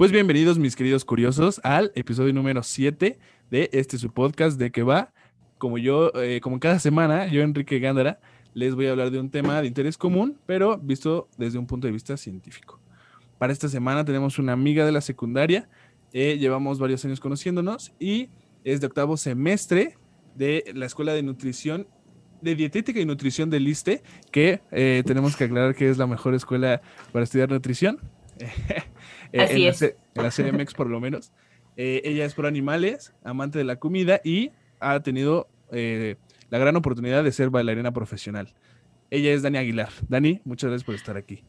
Pues bienvenidos mis queridos curiosos al episodio número 7 de este su podcast de que va, como yo, eh, como cada semana, yo Enrique Gándara, les voy a hablar de un tema de interés común, pero visto desde un punto de vista científico. Para esta semana tenemos una amiga de la secundaria, eh, llevamos varios años conociéndonos y es de octavo semestre de la Escuela de Nutrición de Dietética y Nutrición del ISTE, que eh, tenemos que aclarar que es la mejor escuela para estudiar nutrición. Eh, Así en, es. La, en la por lo menos. Eh, ella es por animales, amante de la comida y ha tenido eh, la gran oportunidad de ser bailarina profesional. Ella es Dani Aguilar. Dani, muchas gracias por estar aquí.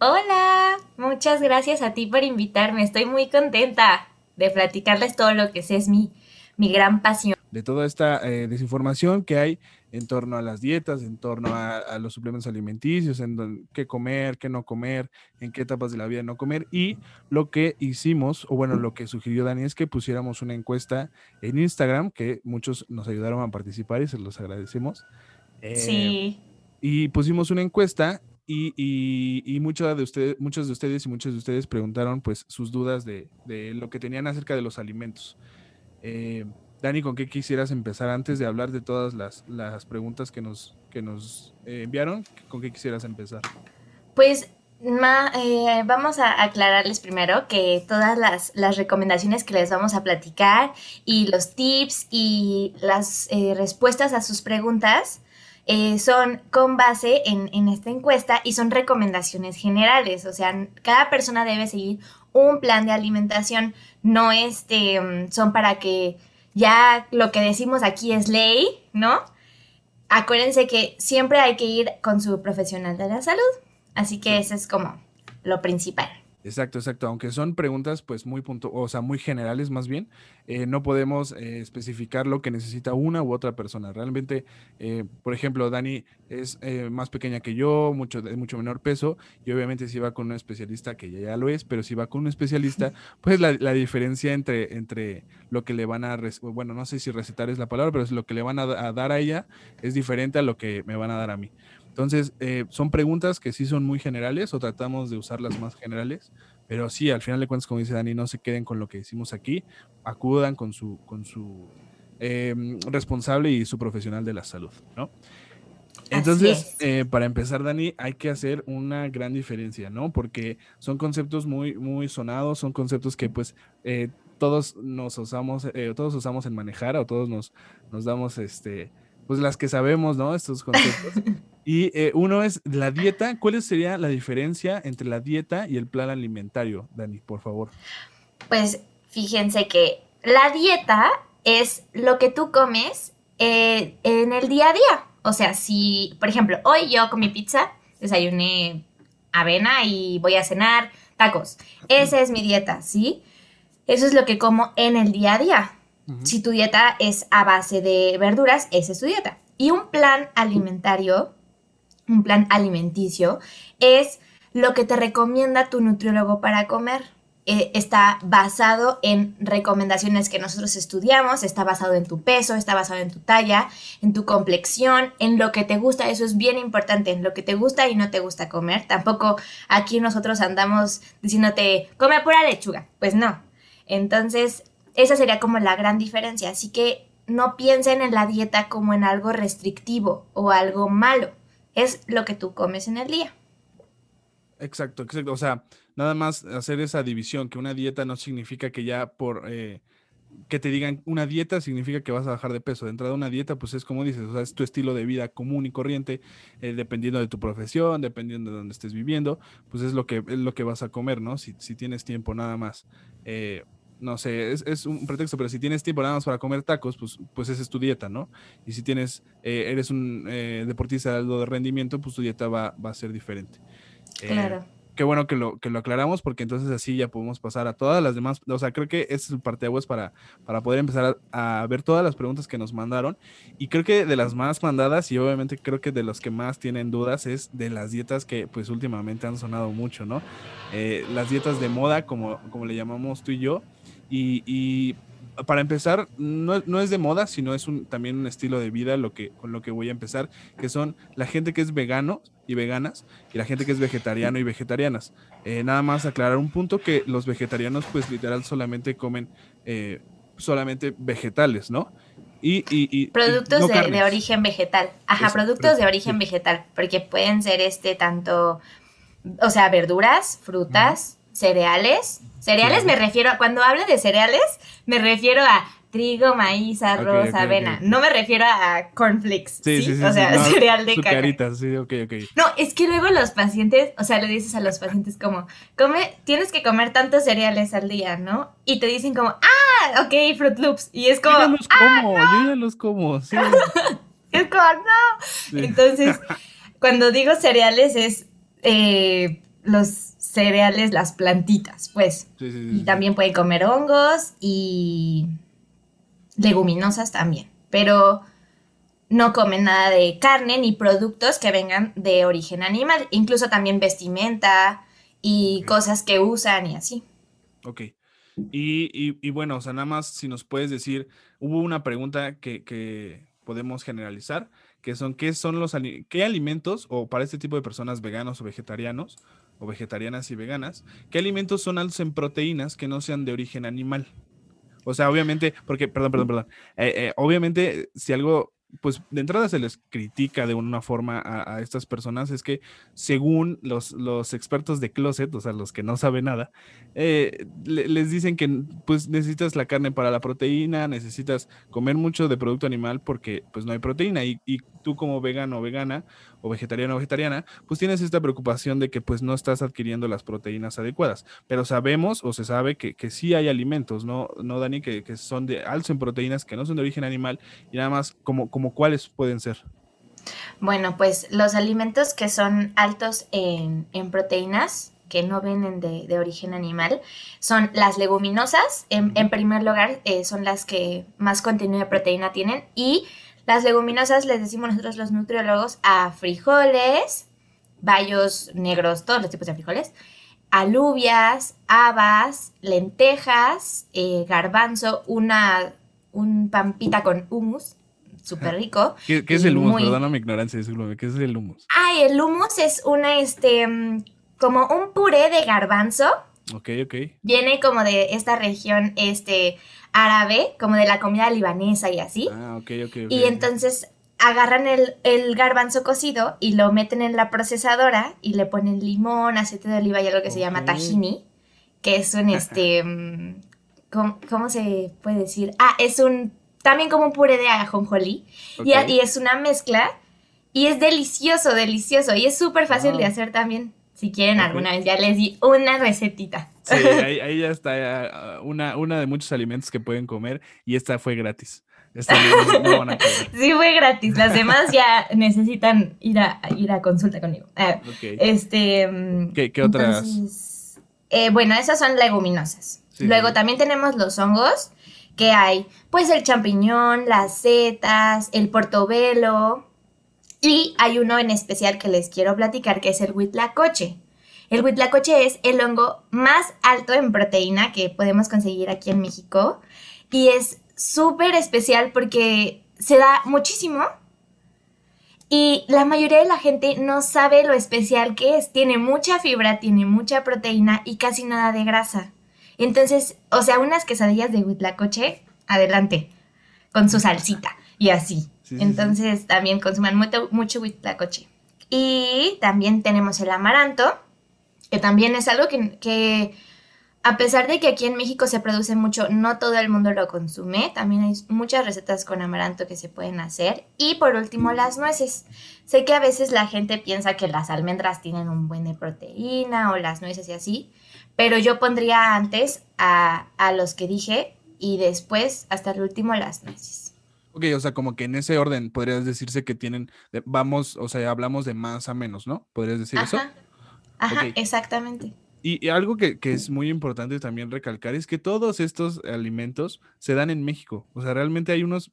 Hola, muchas gracias a ti por invitarme. Estoy muy contenta de platicarles todo lo que sé, es mi, mi gran pasión. De toda esta eh, desinformación que hay en torno a las dietas, en torno a, a los suplementos alimenticios, en don- qué comer, qué no comer, en qué etapas de la vida no comer. Y lo que hicimos, o bueno, lo que sugirió Dani es que pusiéramos una encuesta en Instagram, que muchos nos ayudaron a participar y se los agradecemos. Eh, Sí, y pusimos una encuesta y, y, y muchos de ustedes, muchos de ustedes y muchos de ustedes preguntaron pues sus dudas de, de lo que tenían acerca de los alimentos. Eh, Dani, ¿con qué quisieras empezar antes de hablar de todas las, las preguntas que nos, que nos eh, enviaron? ¿Con qué quisieras empezar? pues eh, vamos a aclararles primero que todas las, las recomendaciones que les vamos a platicar y los tips y las eh, respuestas a sus preguntas son con base en, en esta encuesta y son recomendaciones generales. O sea, cada persona debe seguir un plan de alimentación, no este, mm, son para que ya lo que decimos aquí es ley, ¿no? Acuérdense que siempre hay que ir con su profesional de la salud. Así que eso es como lo principal. Exacto, exacto. Aunque son preguntas, pues muy punto, o sea, muy generales más bien, eh, no podemos eh, especificar lo que necesita una u otra persona. Realmente, eh, por ejemplo, Dani es eh, más pequeña que yo, mucho de mucho menor peso, y obviamente si va con un especialista, que ya, ya lo es, pero si va con un especialista, pues la, la diferencia entre, entre lo que le van a, bueno, no sé si recetar es la palabra, pero es lo que le van a, a dar a ella es diferente a lo que me van a dar a mí. Entonces, eh, son preguntas que sí son muy generales o tratamos de usarlas más generales, pero sí, al final de cuentas, como dice Dani, no se queden con lo que decimos aquí, acudan con su, con su eh, responsable y su profesional de la salud, ¿no? Entonces, es. eh, para empezar, Dani, hay que hacer una gran diferencia, ¿no? Porque son conceptos muy, muy sonados, son conceptos que pues eh, todos nos usamos, eh, todos usamos en manejar o todos nos, nos damos, este, pues las que sabemos, ¿no? Estos conceptos. Y eh, uno es la dieta. ¿Cuál sería la diferencia entre la dieta y el plan alimentario, Dani, por favor? Pues fíjense que la dieta es lo que tú comes eh, en el día a día. O sea, si, por ejemplo, hoy yo comí pizza, desayuné avena y voy a cenar tacos. Esa es mi dieta, ¿sí? Eso es lo que como en el día a día. Si tu dieta es a base de verduras, esa es tu dieta. Y un plan alimentario, un plan alimenticio, es lo que te recomienda tu nutriólogo para comer. Eh, está basado en recomendaciones que nosotros estudiamos, está basado en tu peso, está basado en tu talla, en tu complexión, en lo que te gusta. Eso es bien importante, en lo que te gusta y no te gusta comer. Tampoco aquí nosotros andamos diciéndote, come pura lechuga. Pues no. Entonces, esa sería como la gran diferencia. Así que no piensen en la dieta como en algo restrictivo o algo malo. Es lo que tú comes en el día. Exacto, exacto. O sea, nada más hacer esa división, que una dieta no significa que ya por eh, que te digan una dieta significa que vas a bajar de peso. De entrada, una dieta, pues es como dices, o sea, es tu estilo de vida común y corriente, eh, dependiendo de tu profesión, dependiendo de dónde estés viviendo, pues es lo que, es lo que vas a comer, ¿no? Si, si tienes tiempo nada más. eh, no sé, es, es un pretexto, pero si tienes tiempo nada más para comer tacos, pues, pues esa es tu dieta, ¿no? Y si tienes, eh, eres un eh, deportista de rendimiento, pues tu dieta va, va a ser diferente. Eh, Claro. Qué bueno que lo, que lo aclaramos porque entonces así ya podemos pasar a todas las demás. O sea, creo que ese es el parteaguas para, para poder empezar a, a ver todas las preguntas que nos mandaron. Y creo que de las más mandadas y obviamente creo que de los que más tienen dudas es de las dietas que pues últimamente han sonado mucho, ¿no? Eh, las dietas de moda, como, como le llamamos tú y yo. Y, y para empezar, no, es de moda, sino es un, también un estilo de vida lo que, con lo que voy a empezar, que son la gente que es vegano y veganas y la gente que es vegetariano y vegetarianas. Eh, nada más aclarar un punto que los vegetarianos pues literal solamente comen eh, solamente vegetales, ¿no? Y, y, productos de, origen vegetal. Ajá, productos de origen vegetal, porque pueden ser este tanto, o sea, verduras, frutas, cereales. Cereales me refiero a, cuando hablo de cereales, me refiero a trigo, maíz, arroz, avena. No me refiero a cornflakes. Sí, sí, sí. o sea, cereal de caca. sí, ok, ok. No, es que luego los pacientes, o sea, le dices a los pacientes como, come, tienes que comer tantos cereales al día, ¿no? Y te dicen como, ah, ok, Fruit Loops. Y es como. Yo ya los ah, como, yo ya los como, sí. es como, no. Entonces, cuando digo cereales es eh, los cereales, las plantitas, pues. Sí, sí, y también pueden comer hongos y leguminosas también, pero no comen nada de carne ni productos que vengan de origen animal, incluso también vestimenta y cosas que usan y así. Ok. Y, bueno, o sea, nada más si nos puedes decir, hubo una pregunta que, podemos generalizar, que son, ¿qué son los qué alimentos, o para este tipo de personas veganos o vegetarianos, o vegetarianas y veganas, qué alimentos son altos en proteínas que no sean de origen animal? O sea, obviamente, porque, perdón, perdón, perdón. Eh, eh, obviamente, si algo pues de entrada se les critica de una forma a, estas personas es que según los, los, expertos de closet, o sea, los que no saben nada, eh, les dicen que pues necesitas la carne para la proteína, necesitas comer mucho de producto animal porque pues no hay proteína y, y tú como vegano o vegana o vegetariano o vegetariana, pues tienes esta preocupación de que pues no estás adquiriendo las proteínas adecuadas, pero sabemos o se sabe que, que sí hay alimentos, ¿no, no Dani? Que, que son de alto en proteínas, que no son de origen animal y nada más como como cuáles pueden ser? Bueno, pues los alimentos que son altos en, proteínas, que no vienen de, origen animal, son las leguminosas. En, primer lugar, eh, son las que más contenido de proteína tienen. Y las leguminosas les decimos nosotros los nutriólogos a frijoles, bayos negros, todos los tipos de frijoles, alubias, habas, lentejas, eh, garbanzo, una un pampita con humus súper rico. ¿Qué, es el humus? Perdona mi ignorancia, ¿qué es el humus? Ay, el humus es una, este, mm, como un puré de garbanzo. Ok, ok. Viene como de esta región, este, árabe, como de la comida libanesa y así. Ah, ok, ok. y entonces agarran el, el, garbanzo cocido y lo meten en la procesadora y le ponen limón, aceite de oliva y algo que se llama tahini, que es un, este, mm, ¿cómo, se puede decir? Ah, es un también como un puré de ajonjolí. Y, y, es una mezcla. Y es delicioso, delicioso. Y es súper fácil de hacer también. Si quieren alguna vez, ya les di una recetita. Sí, ahí, ya está una, una de muchos alimentos que pueden comer. Y esta fue gratis. Esta sí, fue gratis. Las demás ya necesitan ir a, ir a consulta conmigo. Ah, este. Mm, ¿Qué, otras? Eh, bueno, esas son leguminosas. Luego también tenemos los hongos que hay pues el champiñón, las setas, el portobelo y hay uno en especial que les quiero platicar que es el huitlacoche. El huitlacoche es el hongo más alto en proteína que podemos conseguir aquí en México y es súper especial porque se da muchísimo y la mayoría de la gente no sabe lo especial que es. Tiene mucha fibra, tiene mucha proteína y casi nada de grasa. Entonces, o sea, unas quesadillas de huitlacoche, adelante, con su salsita y así. Entonces, también consuman mucho, mucho huitlacoche. Y también tenemos el amaranto, que también es algo que, que, a pesar de que aquí en México se produce mucho, no todo el mundo lo consume. También hay muchas recetas con amaranto que se pueden hacer. Y por último, las nueces. Sé que a veces la gente piensa que las almendras tienen un buen de proteína o las nueces y así, pero yo pondría antes a, los que dije y después hasta el último las nueces. Ok, o sea, como que en ese orden podrías decirse que tienen, vamos, o sea, hablamos de más a menos, ¿no? ¿Podrías decir eso? Ajá, exactamente. Y, algo que, que, es muy importante también recalcar es que todos estos alimentos se dan en México. O sea, realmente hay unos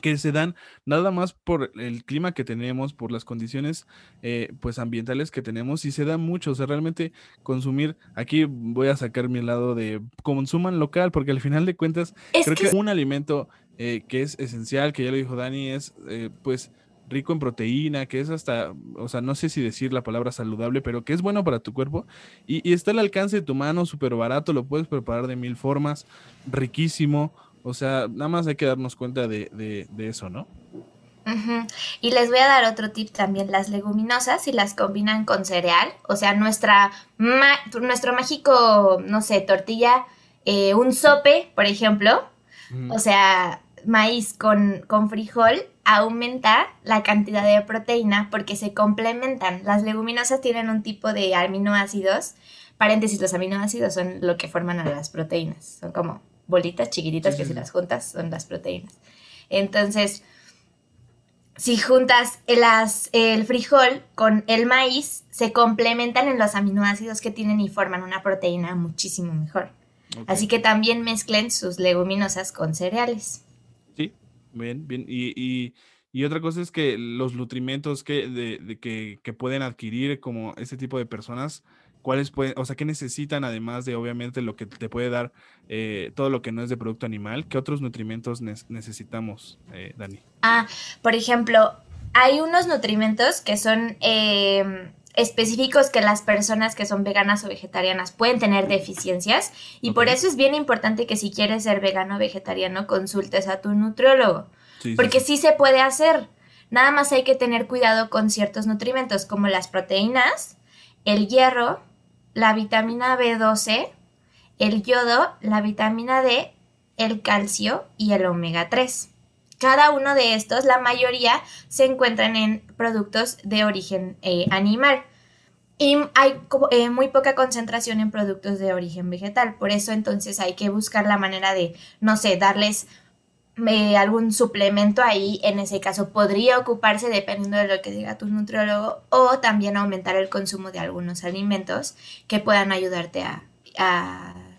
que se dan nada más por el clima que tenemos, por las condiciones eh, pues ambientales que tenemos y se da mucho, o sea, realmente consumir, aquí voy a sacar mi lado de consuman local, porque al final de cuentas creo que, un alimento eh, que es esencial, que ya lo dijo Dani, es eh, pues rico en proteína, que es hasta, o sea, no sé si decir la palabra saludable, pero que es bueno para tu cuerpo y, y está al alcance de tu mano, súper barato, lo puedes preparar de mil formas, riquísimo. O sea, nada más hay que darnos cuenta de, eso, ¿no? Y les voy a dar otro tip también, las leguminosas, si las combinan con cereal, o sea, nuestra nuestro mágico, no sé, tortilla, eh, un sope, por ejemplo, o sea, maíz con, con frijol, aumenta la cantidad de proteína porque se complementan. Las leguminosas tienen un tipo de aminoácidos, paréntesis, los aminoácidos son lo que forman a las proteínas, son como bolitas chiquititas que si las juntas son las proteínas. Entonces, si juntas el, el frijol con el maíz, se complementan en los aminoácidos que tienen y forman una proteína muchísimo mejor. Así que también mezclen sus leguminosas con cereales. Bien, bien. Y, otra cosa es que los nutrimentos que, de, que, que, pueden adquirir como ese tipo de personas cuáles pueden, o sea, qué necesitan además de obviamente lo que te puede dar eh, todo lo que no es de producto animal, qué otros nutrimentos necesitamos, eh, Dani. Ah, por ejemplo, hay unos nutrimentos que son em, específicos que las personas que son veganas o vegetarianas pueden tener deficiencias y por eso es bien importante que si quieres ser vegano o vegetariano consultes a tu nutriólogo, porque sí se puede hacer. Nada más hay que tener cuidado con ciertos nutrimentos como las proteínas, el hierro, la vitamina B12, el yodo, la vitamina D, el calcio y el omega 3. Cada uno de estos, la mayoría, se encuentran en productos de origen eh, animal. Y hay eh, muy poca concentración en productos de origen vegetal. Por eso entonces hay que buscar la manera de, no sé, darles eh, algún suplemento ahí, en ese caso podría ocuparse dependiendo de lo que diga tu nutriólogo o también aumentar el consumo de algunos alimentos que puedan ayudarte a,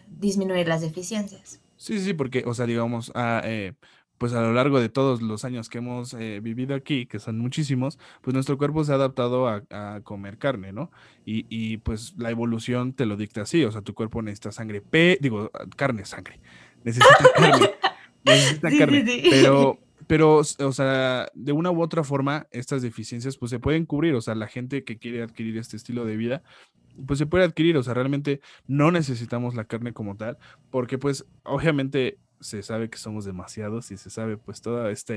disminuir las deficiencias. Sí, sí, porque, o sea, digamos, a, eh, pues a lo largo de todos los años que hemos eh, vivido aquí, que son muchísimos, pues nuestro cuerpo se ha adaptado a, comer carne, ¿no? Y, y, pues la evolución te lo dicta así, o sea, tu cuerpo necesita sangre, P, digo, carne, sangre, necesita carne. Pero, pero, o sea, de una u otra forma, estas deficiencias pues se pueden cubrir. O sea, la gente que quiere adquirir este estilo de vida, pues se puede adquirir. O sea, realmente no necesitamos la carne como tal, porque pues obviamente se sabe que somos demasiados y se sabe pues toda esta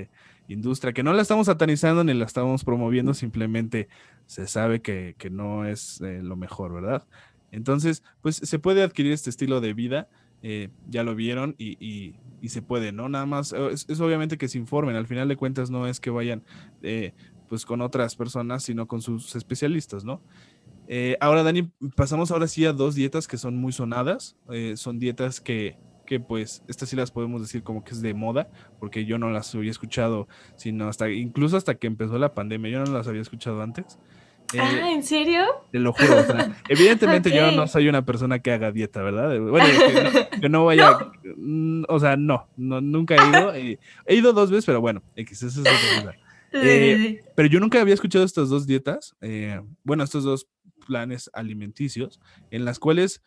industria que no la estamos satanizando ni la estamos promoviendo, simplemente se sabe que, no es eh, lo mejor, ¿verdad? Entonces, pues se puede adquirir este estilo de vida eh, ya lo vieron y, se puede, ¿no? Nada más, eh, es, obviamente que se informen, al final de cuentas no es que vayan eh, pues con otras personas, sino con sus especialistas, ¿no? ahora, Dani, pasamos ahora sí a dos dietas que son muy sonadas, son dietas que, que pues estas sí las podemos decir como que es de moda, porque yo no las había escuchado, sino hasta, incluso hasta que empezó la pandemia, yo no las había escuchado antes. ah, ¿en serio? Te lo juro. evidentemente yo no soy una persona que haga dieta, ¿verdad? Bueno, que no, vaya. Mm, o sea, no, no, nunca he ido. Eh, he ido dos veces, pero bueno, X, esa es otra cosa. Eh, pero yo nunca había escuchado estas dos dietas, eh, bueno, estos dos planes alimenticios, en las cuales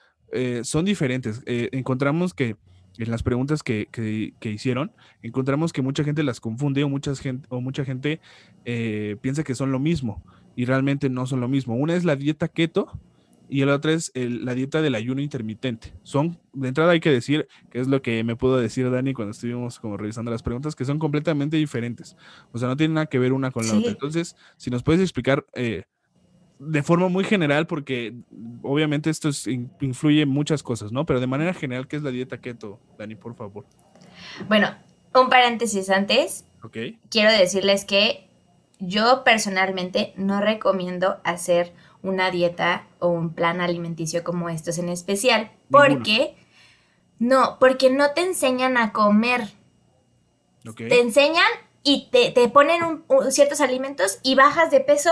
son diferentes. encontramos que en las preguntas que, que, hicieron, encontramos que mucha gente las confunde o, mucha gente, o mucha gente piensa que son lo mismo y realmente no son lo mismo. Una es la dieta keto y la otra es la dieta del ayuno intermitente. Son, de entrada hay que decir, que es lo que me pudo decir Dani cuando estuvimos como revisando las preguntas, que son completamente diferentes. O sea, no tienen nada que ver una con la otra. Entonces, si nos puedes explicar eh, de forma muy general, porque obviamente esto influye en muchas cosas, ¿no? Pero de manera general, ¿qué es la dieta keto, Dani, por favor? Bueno, un paréntesis antes. Ok. Quiero decirles que yo personalmente no recomiendo hacer una dieta o un plan alimenticio como estos en especial, porque no, porque no te enseñan a comer. Te enseñan y te, ponen ciertos alimentos y bajas de peso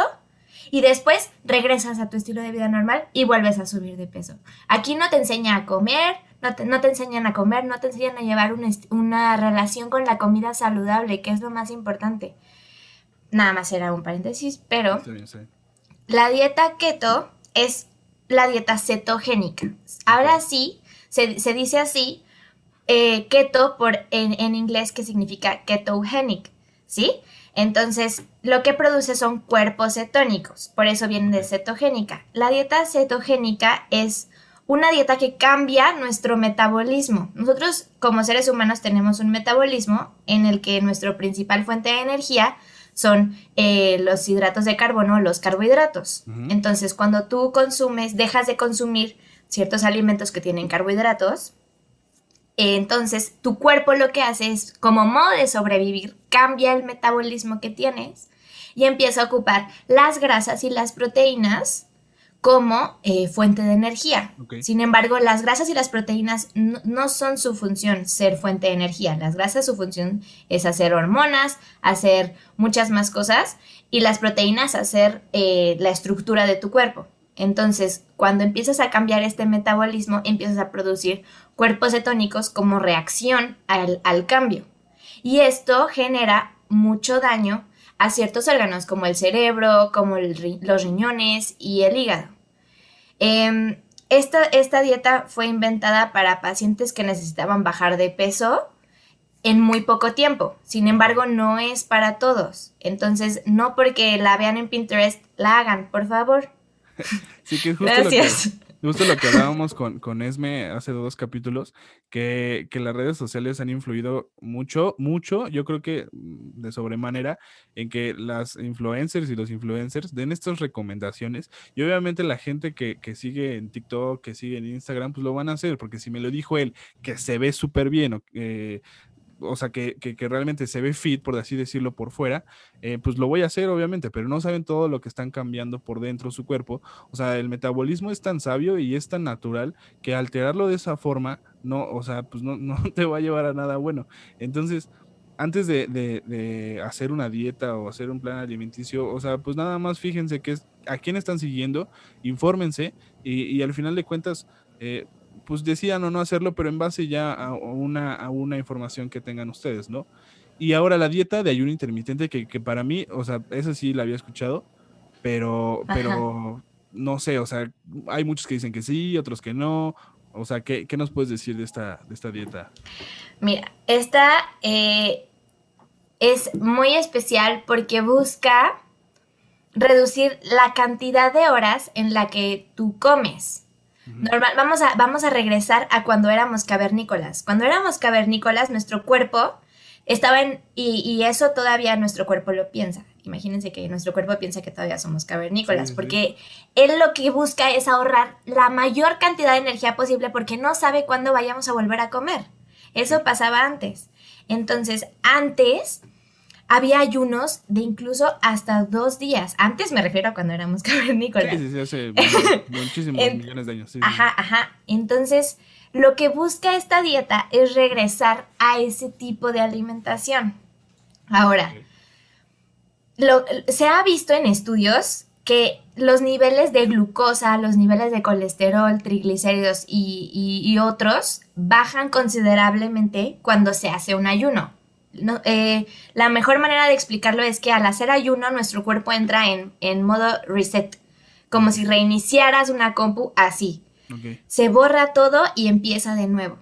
y después regresas a tu estilo de vida normal y vuelves a subir de peso. Aquí no te enseña a comer, no te, no te enseñan a comer, no te enseñan a llevar una relación con la comida saludable, que es lo más importante. Nada más era un paréntesis, pero la dieta keto es la dieta cetogénica. Ahora sí, se, dice así, eh, keto por, en, en inglés que significa ketogenic, ¿sí? Entonces, lo que produce son cuerpos cetónicos, por eso viene de cetogénica. La dieta cetogénica es una dieta que cambia nuestro metabolismo. Nosotros como seres humanos tenemos un metabolismo en el que nuestra principal fuente de energía son eh, los hidratos de carbono, los carbohidratos. Entonces, cuando tú consumes, dejas de consumir ciertos alimentos que tienen carbohidratos, entonces tu cuerpo lo que hace es, como modo de sobrevivir, cambia el metabolismo que tienes y empieza a ocupar las grasas y las proteínas como eh, fuente de energía. Sin embargo, las grasas y las proteínas no, son su función ser fuente de energía. Las grasas su función es hacer hormonas, hacer muchas más cosas y las proteínas hacer eh, la estructura de tu cuerpo. Entonces, cuando empiezas a cambiar este metabolismo, empiezas a producir cuerpos cetónicos como reacción al, al cambio. Y esto genera mucho daño a ciertos órganos como el cerebro, como los riñones y el hígado. Em, esta, esta dieta fue inventada para pacientes que necesitaban bajar de peso en muy poco tiempo. Sin embargo, no es para todos. Entonces, no porque la vean en Pinterest, la hagan, por favor. sí, que justo Gracias. Justo lo que hablábamos con, con Esme hace dos capítulos, que, que, las redes sociales han influido mucho, mucho, yo creo que mm, de sobremanera, en que las influencers y los influencers den estas recomendaciones. Y obviamente la gente que, que sigue en TikTok, que sigue en Instagram, pues lo van a hacer, porque si me lo dijo él, que se ve súper bien, o, eh, o sea, que, realmente se ve fit, por así decirlo, por fuera, eh, pues lo voy a hacer, obviamente, pero no saben todo lo que están cambiando por dentro su cuerpo. O sea, el metabolismo es tan sabio y es tan natural que alterarlo de esa forma, no, o sea, pues no, no te va a llevar a nada bueno. Entonces, antes de, hacer una dieta o hacer un plan alimenticio, o sea, pues nada más fíjense que es, a quién están siguiendo, infórmense y, y al final de cuentas, eh, pues decían o no hacerlo, pero en base ya a una, a una información que tengan ustedes, ¿no? Y ahora la dieta de ayuno intermitente, que, para mí, o sea, esa sí la había escuchado, pero, pero no sé, o sea, hay muchos que dicen que sí, otros que no. O sea, ¿qué, nos puedes decir de esta, de esta dieta? Mira, esta eh, es muy especial porque busca reducir la cantidad de horas en la que tú comes. Normal, vamos a, vamos a regresar a cuando éramos cavernícolas. Cuando éramos cavernícolas, nuestro cuerpo estaba en, y, eso todavía nuestro cuerpo lo piensa. Imagínense que nuestro cuerpo piensa que todavía somos cavernícolas, porque él lo que busca es ahorrar la mayor cantidad de energía posible porque no sabe cuándo vayamos a volver a comer. Eso pasaba antes. Entonces, antes había ayunos de incluso hasta dos días. Antes me refiero a cuando éramos cavernícolas. Sí, sí, sí, hace muchísimos millones de años. ajá, ajá. Entonces, lo que busca esta dieta es regresar a ese tipo de alimentación. Ahora, lo, se ha visto en estudios que los niveles de glucosa, los niveles de colesterol, triglicéridos y otros bajan considerablemente cuando se hace un ayuno. Eh, la mejor manera de explicarlo es que al hacer ayuno nuestro cuerpo entra en, modo reset, como si reiniciaras una compu así. Se borra todo y empieza de nuevo.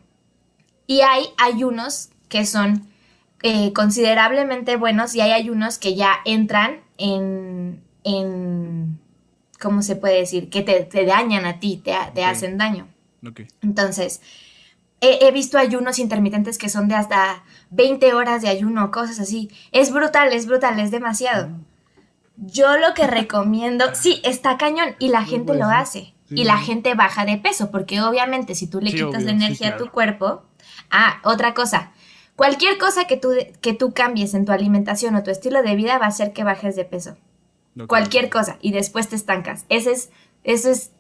Y hay ayunos que son eh, considerablemente buenos y hay ayunos que ya entran en, en ¿cómo se puede decir? Que te, dañan a ti, te, hacen daño. Entonces, he, visto ayunos intermitentes que son de hasta 20 horas de ayuno, cosas así. Es brutal, es brutal, es demasiado. Yo lo que recomiendo, sí, está cañón y la gente lo hace. Y la gente baja de peso, porque obviamente si tú le quitas la energía a tu cuerpo, ah, otra cosa, cualquier cosa que tú, que tú cambies en tu alimentación o tu estilo de vida va a hacer que bajes de peso. cualquier cosa, y después te estancas. Eso es, eso es,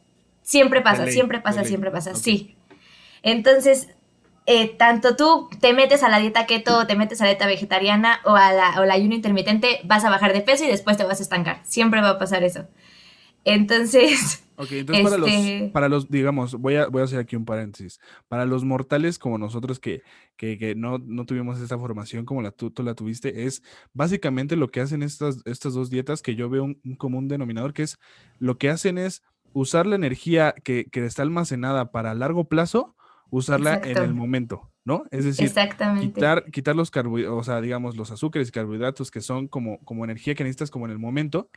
siempre pasa, siempre pasa, siempre pasa, sí. Entonces, eh, tanto tú te metes a la dieta keto, te metes a la dieta vegetariana o a la, o ayuno intermitente, vas a bajar de peso y después te vas a estancar. Siempre va a pasar eso. Entonces, Ok, entonces para, los, Este- para los, digamos, voy a, voy a hacer aquí un paréntesis. Para los mortales como nosotros que, que, que no, no tuvimos esta formación como la tú, tú la tuviste, es básicamente lo que hacen estas, estas dos dietas que yo veo un, un común denominador, que es lo que hacen es usar la energía que, que está almacenada para largo plazo, usarla en el momento, ¿no? Es decir, quitar, quitar los carbohidratos, o sea, digamos, los azúcares y carbohidratos que son como, como energía que necesitas como en el momento,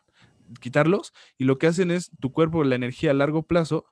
quitarlos, y lo que hacen es tu cuerpo, la energía a largo plazo,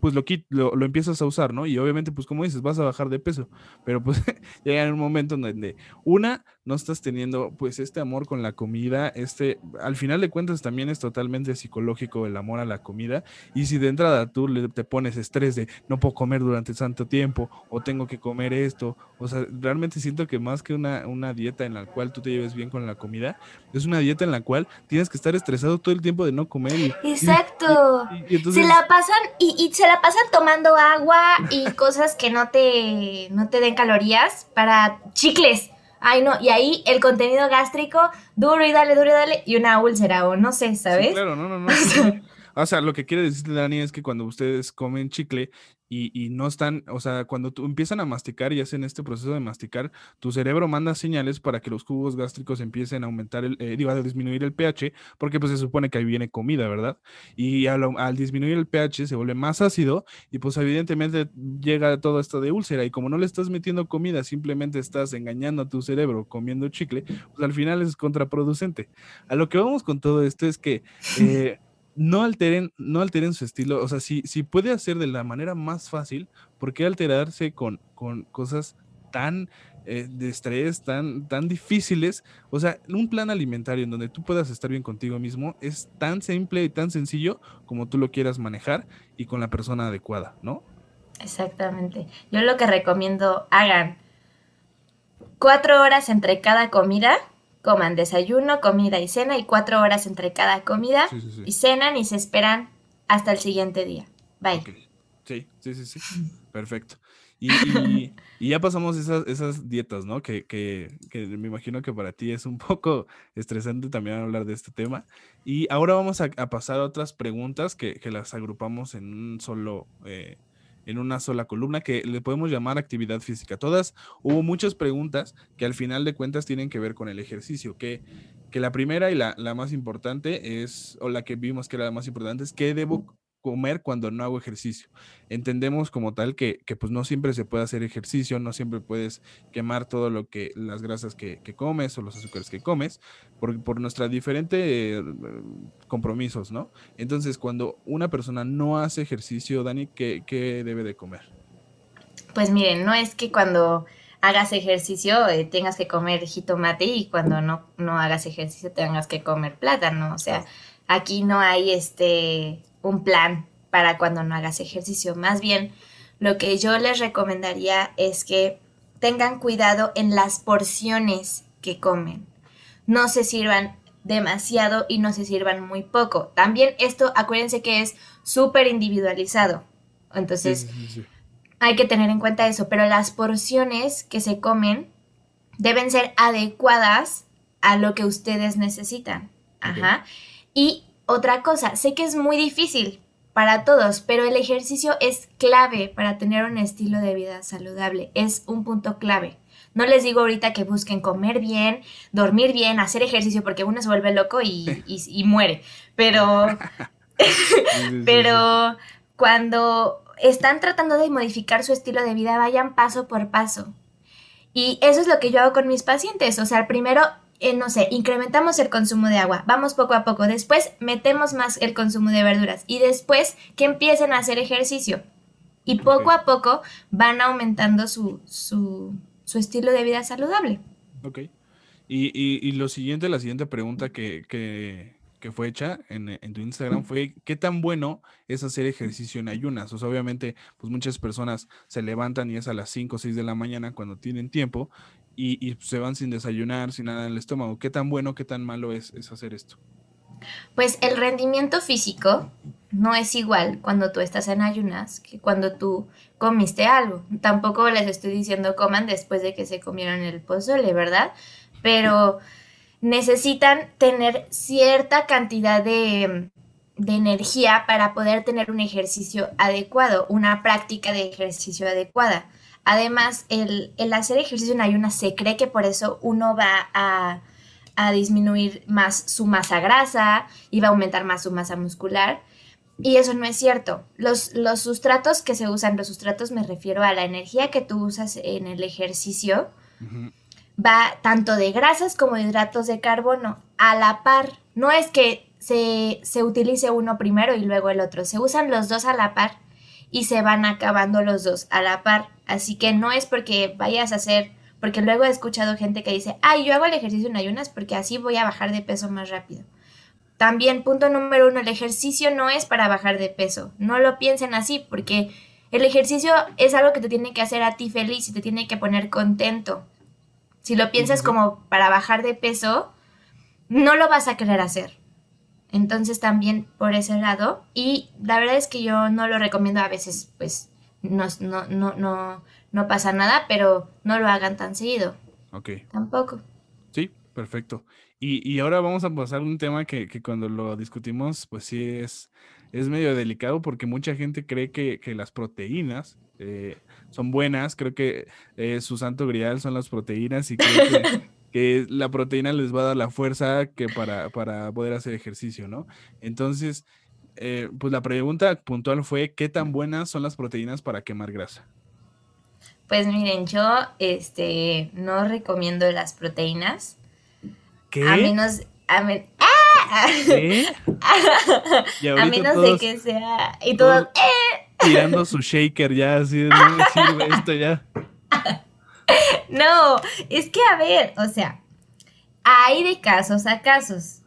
pues lo, lo, lo empiezas a usar, ¿no? Y obviamente, pues como dices, vas a bajar de peso, pero pues llega en un momento en donde, una, no estás teniendo pues este amor con la comida, este, al final de cuentas también es totalmente psicológico el amor a la comida, y si de entrada tú le, te pones estrés de no puedo comer durante tanto tiempo, o tengo que comer esto, o sea, realmente siento que más que una, una dieta en la cual tú te lleves bien con la comida, es una dieta en la cual tienes que estar estresado todo el tiempo de no comer. y- Exacto. y- y entonces- se la pasan y, y se la pasan tomando agua y cosas que no te, no te den calorías para chicles. Ay, no, y ahí el contenido gástrico duro y dale, duro y dale, y una úlcera o no sé, ¿sabes? Sí, claro, no, no, no. O sea, lo que quiere decir Dani es que cuando ustedes comen chicle y, y no están, o sea, cuando tú empiezan a masticar y hacen este proceso de masticar, tu cerebro manda señales para que los jugos gástricos empiecen a aumentar el, eh, digo, a disminuir el pH, porque pues se supone que ahí viene comida, ¿verdad? Y al disminuir el pH se vuelve más ácido y pues evidentemente llega todo esto de úlcera y como no le estás metiendo comida, simplemente estás engañando a tu cerebro comiendo chicle, pues al final es contraproducente. A lo que vamos con todo esto es que eh, no alteren, no alteren su estilo. O sea, si, si puede hacer de la manera más fácil, ¿por qué alterarse con, con cosas tan eh, de estrés, tan, tan difíciles? O sea, un plan alimentario en donde tú puedas estar bien contigo mismo es tan simple y tan sencillo como tú lo quieras manejar y con la persona adecuada, ¿no? Exactamente. Yo lo que recomiendo, hagan cuatro horas entre cada comida, coman desayuno, comida y cena, y cuatro horas entre cada comida, Sí, sí, sí. y cenan y se esperan hasta el siguiente día. Bye. Sí, sí, sí, sí. Perfecto. Y, y- y ya pasamos esas, esas dietas, ¿no? Que, que, que me imagino que para ti es un poco estresante también hablar de este tema. Y ahora vamos a, a pasar a otras preguntas que, que las agrupamos en un solo, eh, en una sola columna que le podemos llamar actividad física. Todas, hubo muchas preguntas que al final de cuentas tienen que ver con el ejercicio, que, que la primera y la, la más importante es, o la que vimos que era la más importante, es qué debo comer cuando no hago ejercicio. Entendemos como tal que, que, pues no siempre se puede hacer ejercicio, no siempre puedes quemar todo lo que, las grasas que, que comes o los azúcares que comes, por, por nuestra diferente eh, compromisos, ¿no? Entonces, cuando una persona no hace ejercicio, Dani, ¿qué, qué debe de comer? Pues miren, no es que cuando hagas ejercicio eh, tengas que comer jitomate y cuando no, no hagas ejercicio tengas que comer plátano. O sea, aquí no hay este un plan para cuando no hagas ejercicio. Más bien, lo que yo les recomendaría es que tengan cuidado en las porciones que comen. No se sirvan demasiado y no se sirvan muy poco. También esto, acuérdense que es súper individualizado. Entonces, Sí, sí, sí, sí. hay que tener en cuenta eso, pero las porciones que se comen deben ser adecuadas a lo que ustedes necesitan. Ajá. Y otra cosa, sé que es muy difícil para todos, pero el ejercicio es clave para tener un estilo de vida saludable. Es un punto clave. No les digo ahorita que busquen comer bien, dormir bien, hacer ejercicio, porque uno se vuelve loco y, y- y muere. Pero pero cuando están tratando de modificar su estilo de vida, vayan paso por paso. Y eso es lo que yo hago con mis pacientes. O sea, primero, eh, no sé, incrementamos el consumo de agua, vamos poco a poco. Después metemos más el consumo de verduras. Y después que empiecen a hacer ejercicio. Y poco a poco van aumentando su, su, su estilo de vida saludable. Ok. Y, y, y lo siguiente, la siguiente pregunta que, que, que fue hecha en, en tu Instagram fue, ¿qué tan bueno es hacer ejercicio en ayunas? O sea, obviamente, pues muchas personas se levantan y es a las 5 o 6 de la mañana cuando tienen tiempo y, y se van sin desayunar, sin nada en el estómago. ¿Qué tan bueno, qué tan malo es, es hacer esto? Pues el rendimiento físico no es igual cuando tú estás en ayunas que cuando tú comiste algo. Tampoco les estoy diciendo coman después de que se comieron el pozole, ¿verdad? Pero necesitan tener cierta cantidad de, de energía para poder tener un ejercicio adecuado, una práctica de ejercicio adecuada. Además, el, hacer ejercicio en ayunas se cree que por eso uno va a, disminuir más su masa grasa y va a aumentar más su masa muscular. Y eso no es cierto. Los, los sustratos que se usan, los sustratos me refiero a la energía que tú usas en el ejercicio, va tanto de grasas como de hidratos de carbono a la par. No es que se, se utilice uno primero y luego el otro. Se usan los dos a la par y se van acabando los dos a la par. Así que no es porque vayas a hacer, porque luego he escuchado gente que dice, ay, yo hago el ejercicio en ayunas porque así voy a bajar de peso más rápido. También, punto número uno, el ejercicio no es para bajar de peso. No lo piensen así, porque el ejercicio es algo que te tiene que hacer a ti feliz y te tiene que poner contento. Si lo piensas como para bajar de peso, no lo vas a querer hacer. Entonces también por ese lado. Y la verdad es que yo no lo recomiendo a veces, pues no, no, no, no, no pasa nada, pero no lo hagan tan seguido. Ok. Tampoco. Sí, perfecto. Y, y ahora vamos a pasar a un tema que, que, cuando lo discutimos, pues sí es, es medio delicado porque mucha gente cree que, que las proteínas eh, son buenas. Creo que eh, su santo grial son las proteínas y creo que, que, la proteína les va a dar la fuerza que para, para poder hacer ejercicio, ¿no? Entonces, eh, pues la pregunta puntual fue, ¿qué tan buenas son las proteínas para quemar grasa? Pues miren, yo este, no recomiendo las proteínas. ¿Qué? A menos... A ¡Ah! ¿Qué? a menos de que sea... Y todo... ¡eh! tirando su shaker ya, así, no sirve esto ya. No, es que a ver, o sea, hay de casos a casos.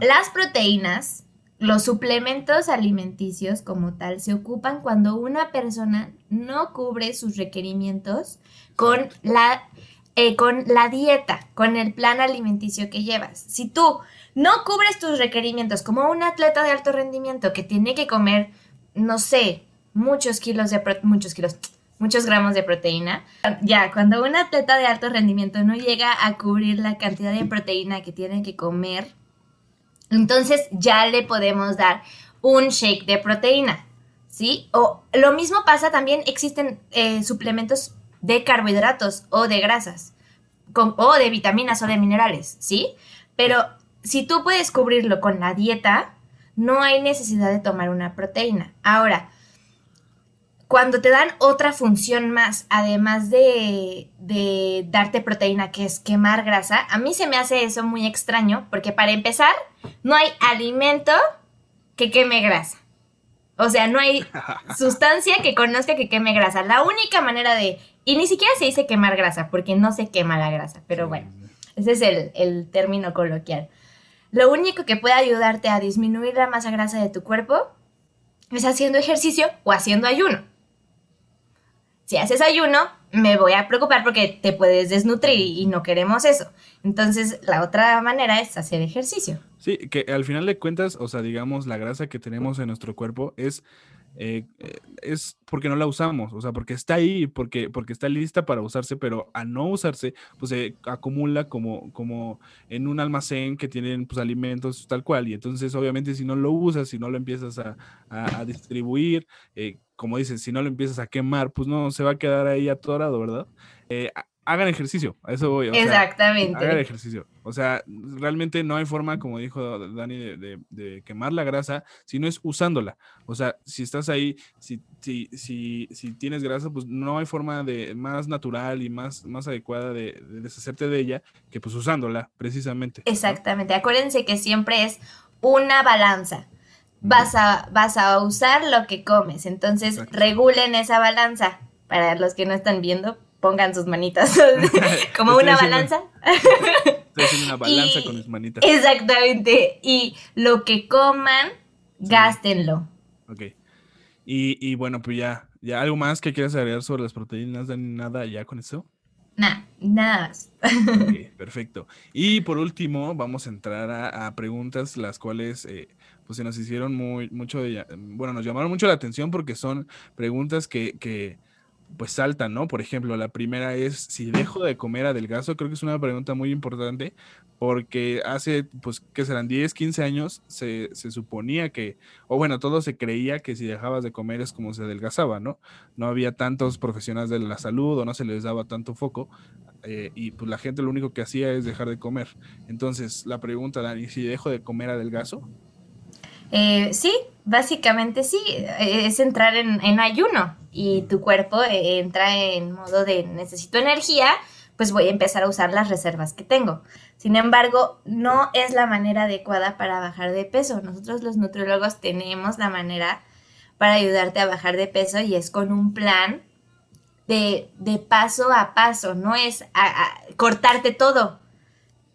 Las proteínas, los suplementos alimenticios como tal, se ocupan cuando una persona no cubre sus requerimientos con la, eh, con la dieta, con el plan alimenticio que llevas. Si tú no cubres tus requerimientos como un atleta de alto rendimiento que tiene que comer, no sé, muchos kilos de muchos kilos, muchos gramos de proteína. Ya, cuando un atleta de alto rendimiento no llega a cubrir la cantidad de proteína que tiene que comer, entonces ya le podemos dar un shake de proteína, ¿sí? O lo mismo pasa también, existen eh, suplementos de carbohidratos o de grasas, o de vitaminas o de minerales, ¿sí? Pero si tú puedes cubrirlo con la dieta, no hay necesidad de tomar una proteína. Ahora, cuando te dan otra función más, además de, darte proteína, que es quemar grasa, a mí se me hace eso muy extraño, porque para empezar, no hay alimento que queme grasa. O sea, no hay sustancia que conozca que queme grasa. La única manera de... Y ni siquiera se dice quemar grasa, porque no se quema la grasa, pero bueno, ese es el, el término coloquial. Lo único que puede ayudarte a disminuir la masa grasa de tu cuerpo es haciendo ejercicio o haciendo ayuno si haces ayuno, me voy a preocupar porque te puedes desnutrir y no queremos eso. Entonces, la otra manera es hacer ejercicio. Sí, que al final de cuentas, o sea, digamos, la grasa que tenemos en nuestro cuerpo es, eh, eh, es porque no la usamos, o sea, porque está ahí, porque, porque está lista para usarse, pero a no usarse, pues se acumula como, como en un almacén que tienen pues alimentos tal cual, y entonces obviamente si no lo usas, si no lo empiezas a, a, distribuir, eh, como dices, si no lo empiezas a quemar, pues no, se va a quedar ahí atorado, ¿verdad? Eh, hagan ejercicio, a eso voy. Exactamente. hagan ejercicio. O sea, realmente no hay forma, como dijo Dani, de, quemar la grasa si no es usándola. O sea, si estás ahí, si, si, si, si tienes grasa, pues no hay forma de más natural y más, más adecuada de, deshacerte de ella que pues usándola, precisamente. Exactamente. Acuérdense que siempre es una balanza vas a, vas a usar lo que comes. Entonces, regulen esa balanza. Para los que no están viendo, pongan sus manitas como una balanza. Estoy haciendo una balanza con mis manitas. Exactamente. Y lo que coman, gástenlo. Ok. Y, y, bueno, pues ya, ya algo más que quieras agregar sobre las proteínas, nada ya con eso. Nada, nada más. perfecto. Y por último, vamos a entrar a, preguntas las cuales eh, pues se nos hicieron mucho, de, bueno, nos llamaron mucho la atención porque son preguntas que, que pues saltan, ¿no? Por ejemplo, la primera es si dejo de comer adelgazo, creo que es una pregunta muy importante porque hace, pues, que serán 10, 15 años, se, se, suponía que, o bueno, todo se creía que si dejabas de comer es como se adelgazaba, ¿no? No había tantos profesionales de la salud o no se les daba tanto foco eh, y pues la gente lo único que hacía es dejar de comer. Entonces, la pregunta, Dani, si dejo de comer adelgazo. Eh, sí, básicamente sí, eh, es entrar en, ayuno y tu cuerpo eh, entra en modo de necesito energía, pues voy a empezar a usar las reservas que tengo. Sin embargo, no es la manera adecuada para bajar de peso. Nosotros los nutriólogos tenemos la manera para ayudarte a bajar de peso y es con un plan de, de paso a paso, no es cortarte todo.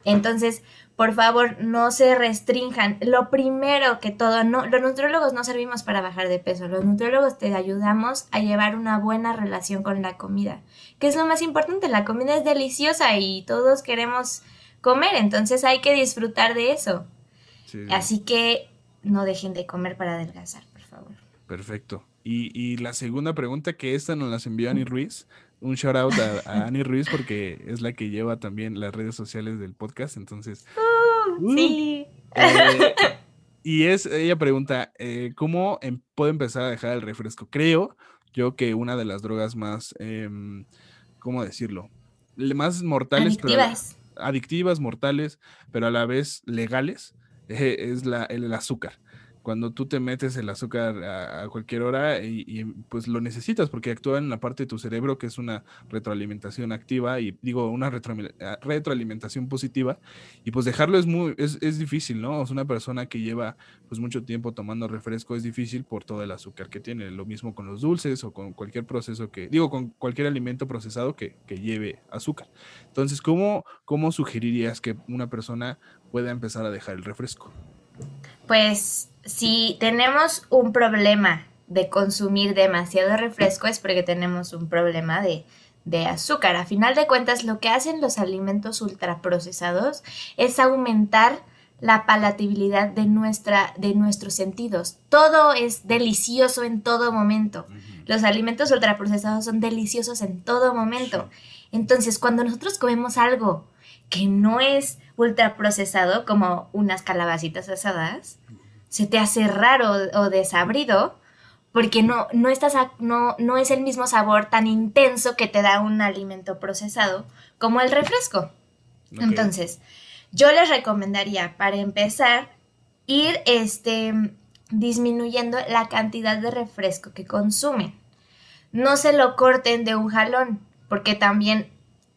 Entonces, por favor, no se restrinjan. Lo primero que todo, no, los nutriólogos no servimos para bajar de peso. Los nutriólogos te ayudamos a llevar una buena relación con la comida, que es lo más importante. La comida es deliciosa y todos queremos comer, entonces hay que disfrutar de eso. Así que no dejen de comer para adelgazar, por favor. Perfecto. Y, y la segunda pregunta, que esta nos las envió Ani Ruiz, un shout out a, Ani Ruiz porque es la que lleva también las redes sociales del podcast. Entonces. Uh, uh, sí. Eh, y es, ella pregunta, eh, ¿cómo em, puedo empezar a dejar el refresco? Creo yo que una de las drogas más, em, ¿cómo decirlo? Más mortales. Adictivas. adictivas, mortales, pero a la vez legales, eh, es la, el azúcar cuando tú te metes el azúcar a, cualquier hora y, pues lo necesitas porque actúa en la parte de tu cerebro que es una retroalimentación activa y digo una retroalimentación positiva y pues dejarlo es muy es, es difícil, ¿no? Es una persona que lleva pues mucho tiempo tomando refresco es difícil por todo el azúcar que tiene, lo mismo con los dulces o con cualquier proceso que digo con cualquier alimento procesado que, que lleve azúcar. Entonces, ¿cómo, ¿cómo sugerirías que una persona pueda empezar a dejar el refresco? Pues si tenemos un problema de consumir demasiado refresco es porque tenemos un problema de, azúcar. A final de cuentas, lo que hacen los alimentos ultraprocesados es aumentar la palatabilidad de, nuestra, de nuestros sentidos. Todo es delicioso en todo momento. Los alimentos ultraprocesados son deliciosos en todo momento. Entonces, cuando nosotros comemos algo que no es ultraprocesado, como unas calabacitas asadas, se te hace raro o desabrido porque no, no, estás no, no es el mismo sabor tan intenso que te da un alimento procesado como el refresco. Entonces, yo les recomendaría para empezar ir este, disminuyendo la cantidad de refresco que consumen. No se lo corten de un jalón, porque también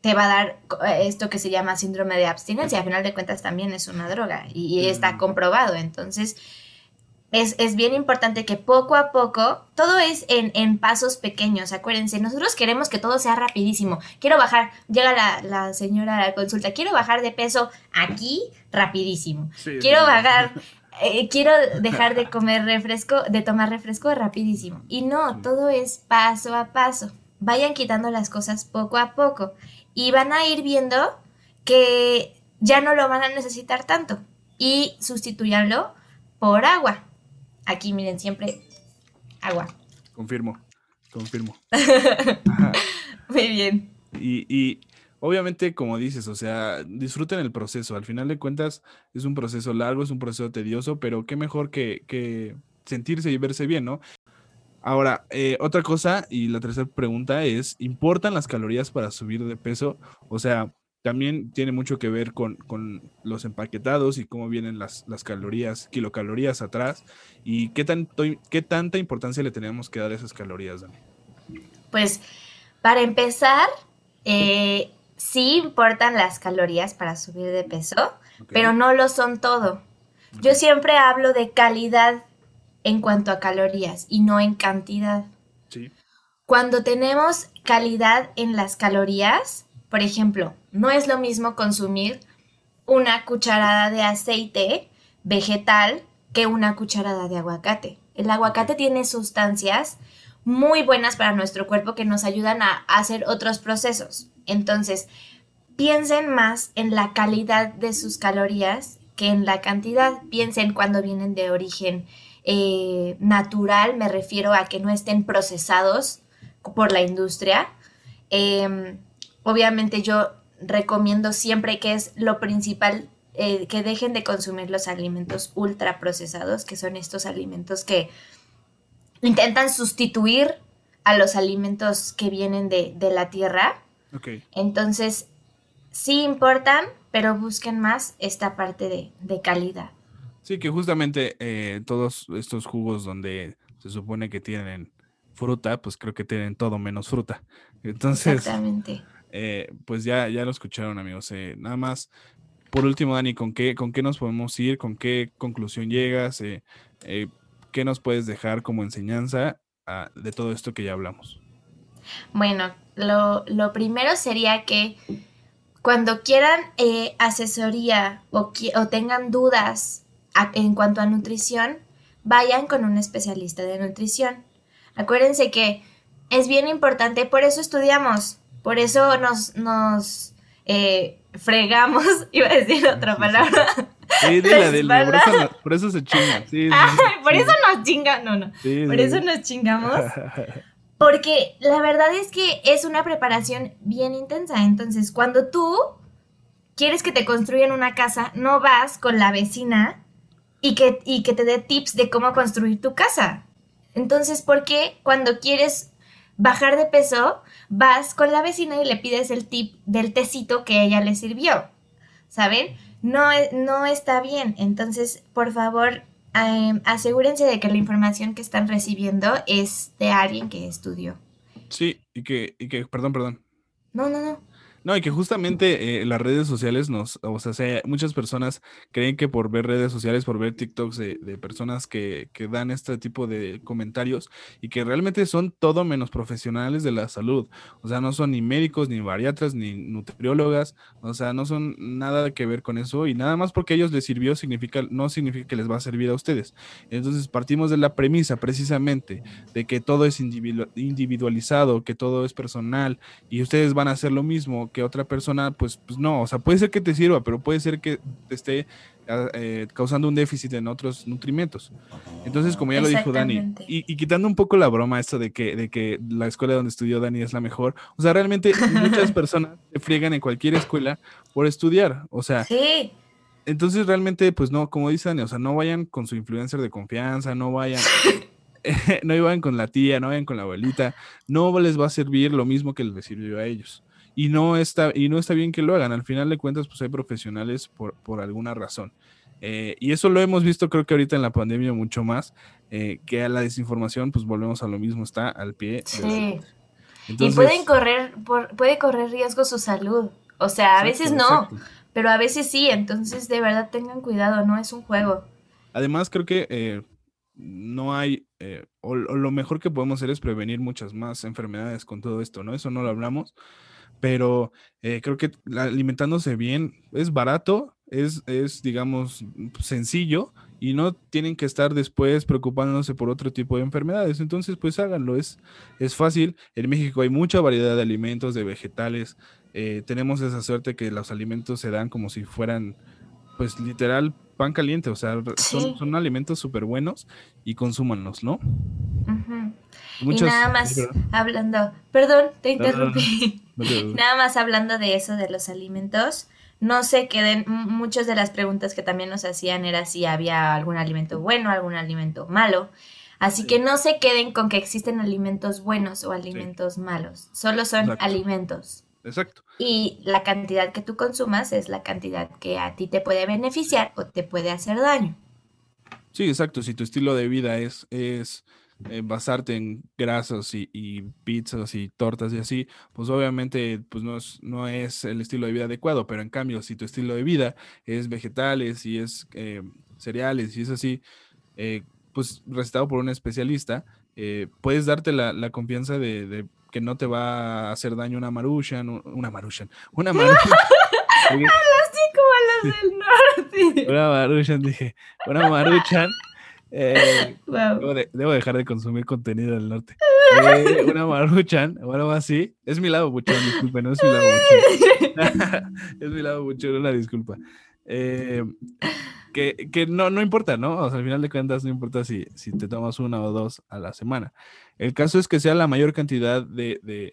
te va a dar eh, esto que se llama síndrome de abstinencia. A final de cuentas también es una droga y, está mm. comprobado. Entonces, es, bien importante que poco a poco, todo es en, pasos pequeños, acuérdense, nosotros queremos que todo sea rapidísimo. Quiero bajar, llega la, señora a la consulta, quiero bajar de peso aquí rapidísimo. quiero bajar, eh, quiero dejar de comer refresco, de tomar refresco rapidísimo. Y no, todo es paso a paso. Vayan quitando las cosas poco a poco y van a ir viendo que ya no lo van a necesitar tanto y sustituyanlo por agua. Aquí miren, siempre agua. Confirmo, confirmo. Muy bien. Y, obviamente, como dices, o sea, disfruten el proceso. Al final de cuentas, es un proceso largo, es un proceso tedioso, pero qué mejor que, sentirse y verse bien, ¿no? Ahora, eh, otra cosa y la tercera pregunta es, ¿importan las calorías para subir de peso? O sea, también tiene mucho que ver con, los empaquetados y cómo vienen las, calorías, kilocalorías atrás y qué, tanto, qué tanta importancia le tenemos que dar a esas calorías, Dani. Pues para empezar, eh, sí importan las calorías para subir de peso, pero no lo son todo. Yo siempre hablo de calidad en cuanto a calorías y no en cantidad. Sí. Cuando tenemos calidad en las calorías, por ejemplo, no es lo mismo consumir una cucharada de aceite vegetal que una cucharada de aguacate. El aguacate tiene sustancias muy buenas para nuestro cuerpo que nos ayudan a hacer otros procesos. Entonces, piensen más en la calidad de sus calorías que en la cantidad. Piensen cuando vienen de origen eh, natural, me refiero a que no estén procesados por la industria. Em, obviamente yo recomiendo siempre que es lo principal eh, que dejen de consumir los alimentos ultraprocesados, que son estos alimentos que intentan sustituir a los alimentos que vienen de, la tierra. Entonces, sí importan, pero busquen más esta parte de, calidad. Sí, que justamente eh, todos estos jugos donde se supone que tienen fruta, pues creo que tienen todo menos fruta. Entonces, Exactamente. Eh, pues ya, ya lo escucharon, amigos. nada más por último, Dani, ¿con qué, ¿con qué nos podemos ir? ¿Con qué conclusión llegas? Eh, eh, ¿Qué nos puedes dejar como enseñanza ah, de todo esto que ya hablamos? Bueno, lo, primero sería que cuando quieran eh, asesoría o, o, tengan dudas en cuanto a nutrición, vayan con un especialista de nutrición. Acuérdense que es bien importante, por eso estudiamos, por eso nos, nos fregamos, iba a decir otra palabra. Sí, dile, dile, por eso, por eso se chinga. Sí, por eso nos chinga, no, no. por eso nos chingamos. Porque la verdad es que es una preparación bien intensa. Entonces, cuando tú quieres que te construyan una casa, no vas con la vecina y que, y que te dé tips de cómo construir tu casa. Entonces, ¿por qué cuando quieres bajar de peso, vas con la vecina y le pides el tip del tecito que ella le sirvió. ¿Saben? No, e, no está bien. Entonces, por favor, em, asegúrense de que la información que están recibiendo es de alguien que estudió. Sí, y que, y que, perdón, perdón. No, no, no. No, y que justamente eh, las redes sociales nos, o sea, muchas personas creen que por ver redes sociales, por ver TikToks de, personas que, que, dan este tipo de comentarios y que realmente son todo menos profesionales de la salud. O sea, no son ni médicos, ni bariatras, ni nutriólogas, o sea, no son nada que ver con eso y nada más porque a ellos les sirvió significa, no significa que les va a servir a ustedes. Entonces partimos de la premisa precisamente de que todo es individualizado, que todo es personal y ustedes van a hacer lo mismo que otra persona, pues, pues no, o sea, puede ser que te sirva, pero puede ser que te esté ah, eh, causando un déficit en otros nutrimentos. Entonces, como ya lo dijo Dani, y, quitando un poco la broma esto de que, de que la escuela donde estudió Dani es la mejor, o sea, realmente muchas personas se friegan en cualquier escuela por estudiar, o sea, sí. Entonces realmente, pues no, como dice Dani, o sea, no vayan con su influencer de confianza, no vayan, no vayan con la tía, no vayan con la abuelita, no les va a servir lo mismo que les sirvió a ellos y no está, y no está bien que lo hagan. Al final de cuentas, pues hay profesionales por, por alguna razón. Eh, y eso lo hemos visto creo que ahorita en la pandemia mucho más, eh, que a la desinformación, pues volvemos a lo mismo, está al pie. Sí. y pueden correr, puede correr riesgo su salud. O sea, a veces no, pero a veces sí, entonces de verdad tengan cuidado, no es un juego. Además, creo que eh, no hay, o, lo mejor que podemos hacer es prevenir muchas más enfermedades con todo esto, ¿no? Eso no lo hablamos, pero eh, creo que alimentándose bien es barato, es, es, digamos, sencillo y no tienen que estar después preocupándose por otro tipo de enfermedades. Entonces, pues háganlo, es, es fácil. En México hay mucha variedad de alimentos, de vegetales. Eh, tenemos esa suerte que los alimentos se dan como si fueran, pues literal, pan caliente. O sea, son, son alimentos súper buenos y consúmanlos, ¿no? y nada más hablando, perdón, te interrumpí. Nada más hablando de eso, de los alimentos, no se queden, muchas de las preguntas que también nos hacían era si había algún alimento bueno, algún alimento malo. Así que no se queden con que existen alimentos buenos o alimentos malos, solo son alimentos. Exacto. Y la cantidad que tú consumas es la cantidad que a ti te puede beneficiar o te puede hacer daño. Sí, exacto. Si tu estilo de vida es, es eh, basarte en grasas y, pizzas y tortas y así, pues obviamente pues no es, no es el estilo de vida adecuado, pero en cambio si tu estilo de vida es vegetales y es eh, cereales y es así, eh, pues recetado por un especialista, puedes darte la, confianza de, que no te va a hacer daño una maruchan, una maruchan, una maruchan. como las del norte. Una maruchan, dije, una maruchan eh, debo, dejar de consumir contenido del norte. Eh, una maruchan o algo así. Es mi lado buchón, disculpe, no es mi lado buchón. es mi lado buchón, una disculpa. Eh, que, que no, no importa, ¿no? O sea, al final de cuentas no importa si, si te tomas una o dos a la semana. El caso es que sea la mayor cantidad de, de,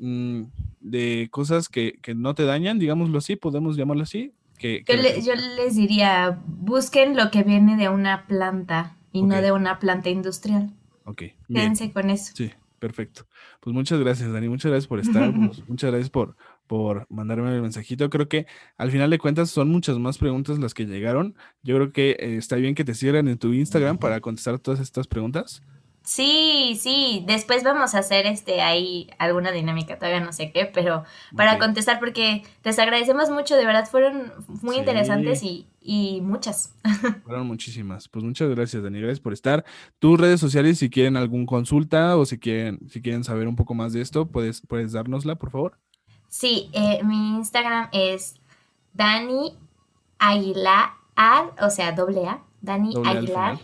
mm, de cosas que, que, no te dañan, digámoslo así, podemos llamarlo así. Que, yo, le, yo, les diría, busquen lo que viene de una planta y okay. no de una planta industrial. Ok. Quédense con eso. Sí, perfecto. Pues muchas gracias, Dani. Muchas gracias por estar. pues, muchas gracias por, por mandarme el mensajito. Creo que al final de cuentas son muchas más preguntas las que llegaron. Yo creo que eh, está bien que te sigan en tu Instagram para contestar todas estas preguntas. Sí, sí, después vamos a hacer este ahí alguna dinámica, todavía no sé qué, pero para okay. contestar porque les agradecemos mucho, de verdad fueron muy sí. interesantes y, y, muchas. Fueron muchísimas. Pues muchas gracias, Dani, gracias por estar. Tus redes sociales, si quieren algún consulta o si quieren, si quieren saber un poco más de esto, puedes, puedes dárnosla, por favor. Sí, eh, mi Instagram es Dani Aguilar, o sea, doble A, Dani doble Aguilar,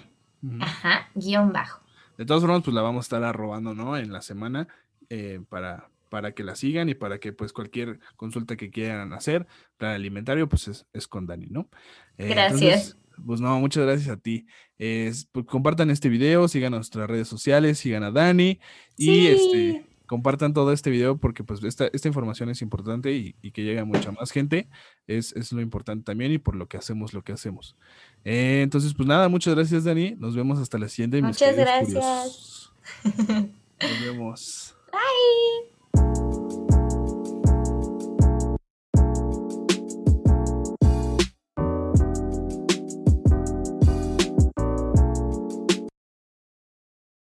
ajá, guion bajo. De todas formas, pues la vamos a estar arrobando, ¿no? En la semana eh, para, para que la sigan y para que pues cualquier consulta que quieran hacer, plan alimentario, pues es, es con Dani, ¿no? Eh, gracias. Entonces, pues no, muchas gracias a ti. pues, compartan este video, sigan nuestras redes sociales, sigan a Dani y sí. este compartan todo este video porque pues esta, esta información es importante y, y, que llegue a mucha más gente es, es, lo importante también y por lo que hacemos lo que hacemos. Eh, entonces pues nada, muchas gracias Dani, nos vemos hasta la siguiente. Muchas gracias. Nos vemos. Bye.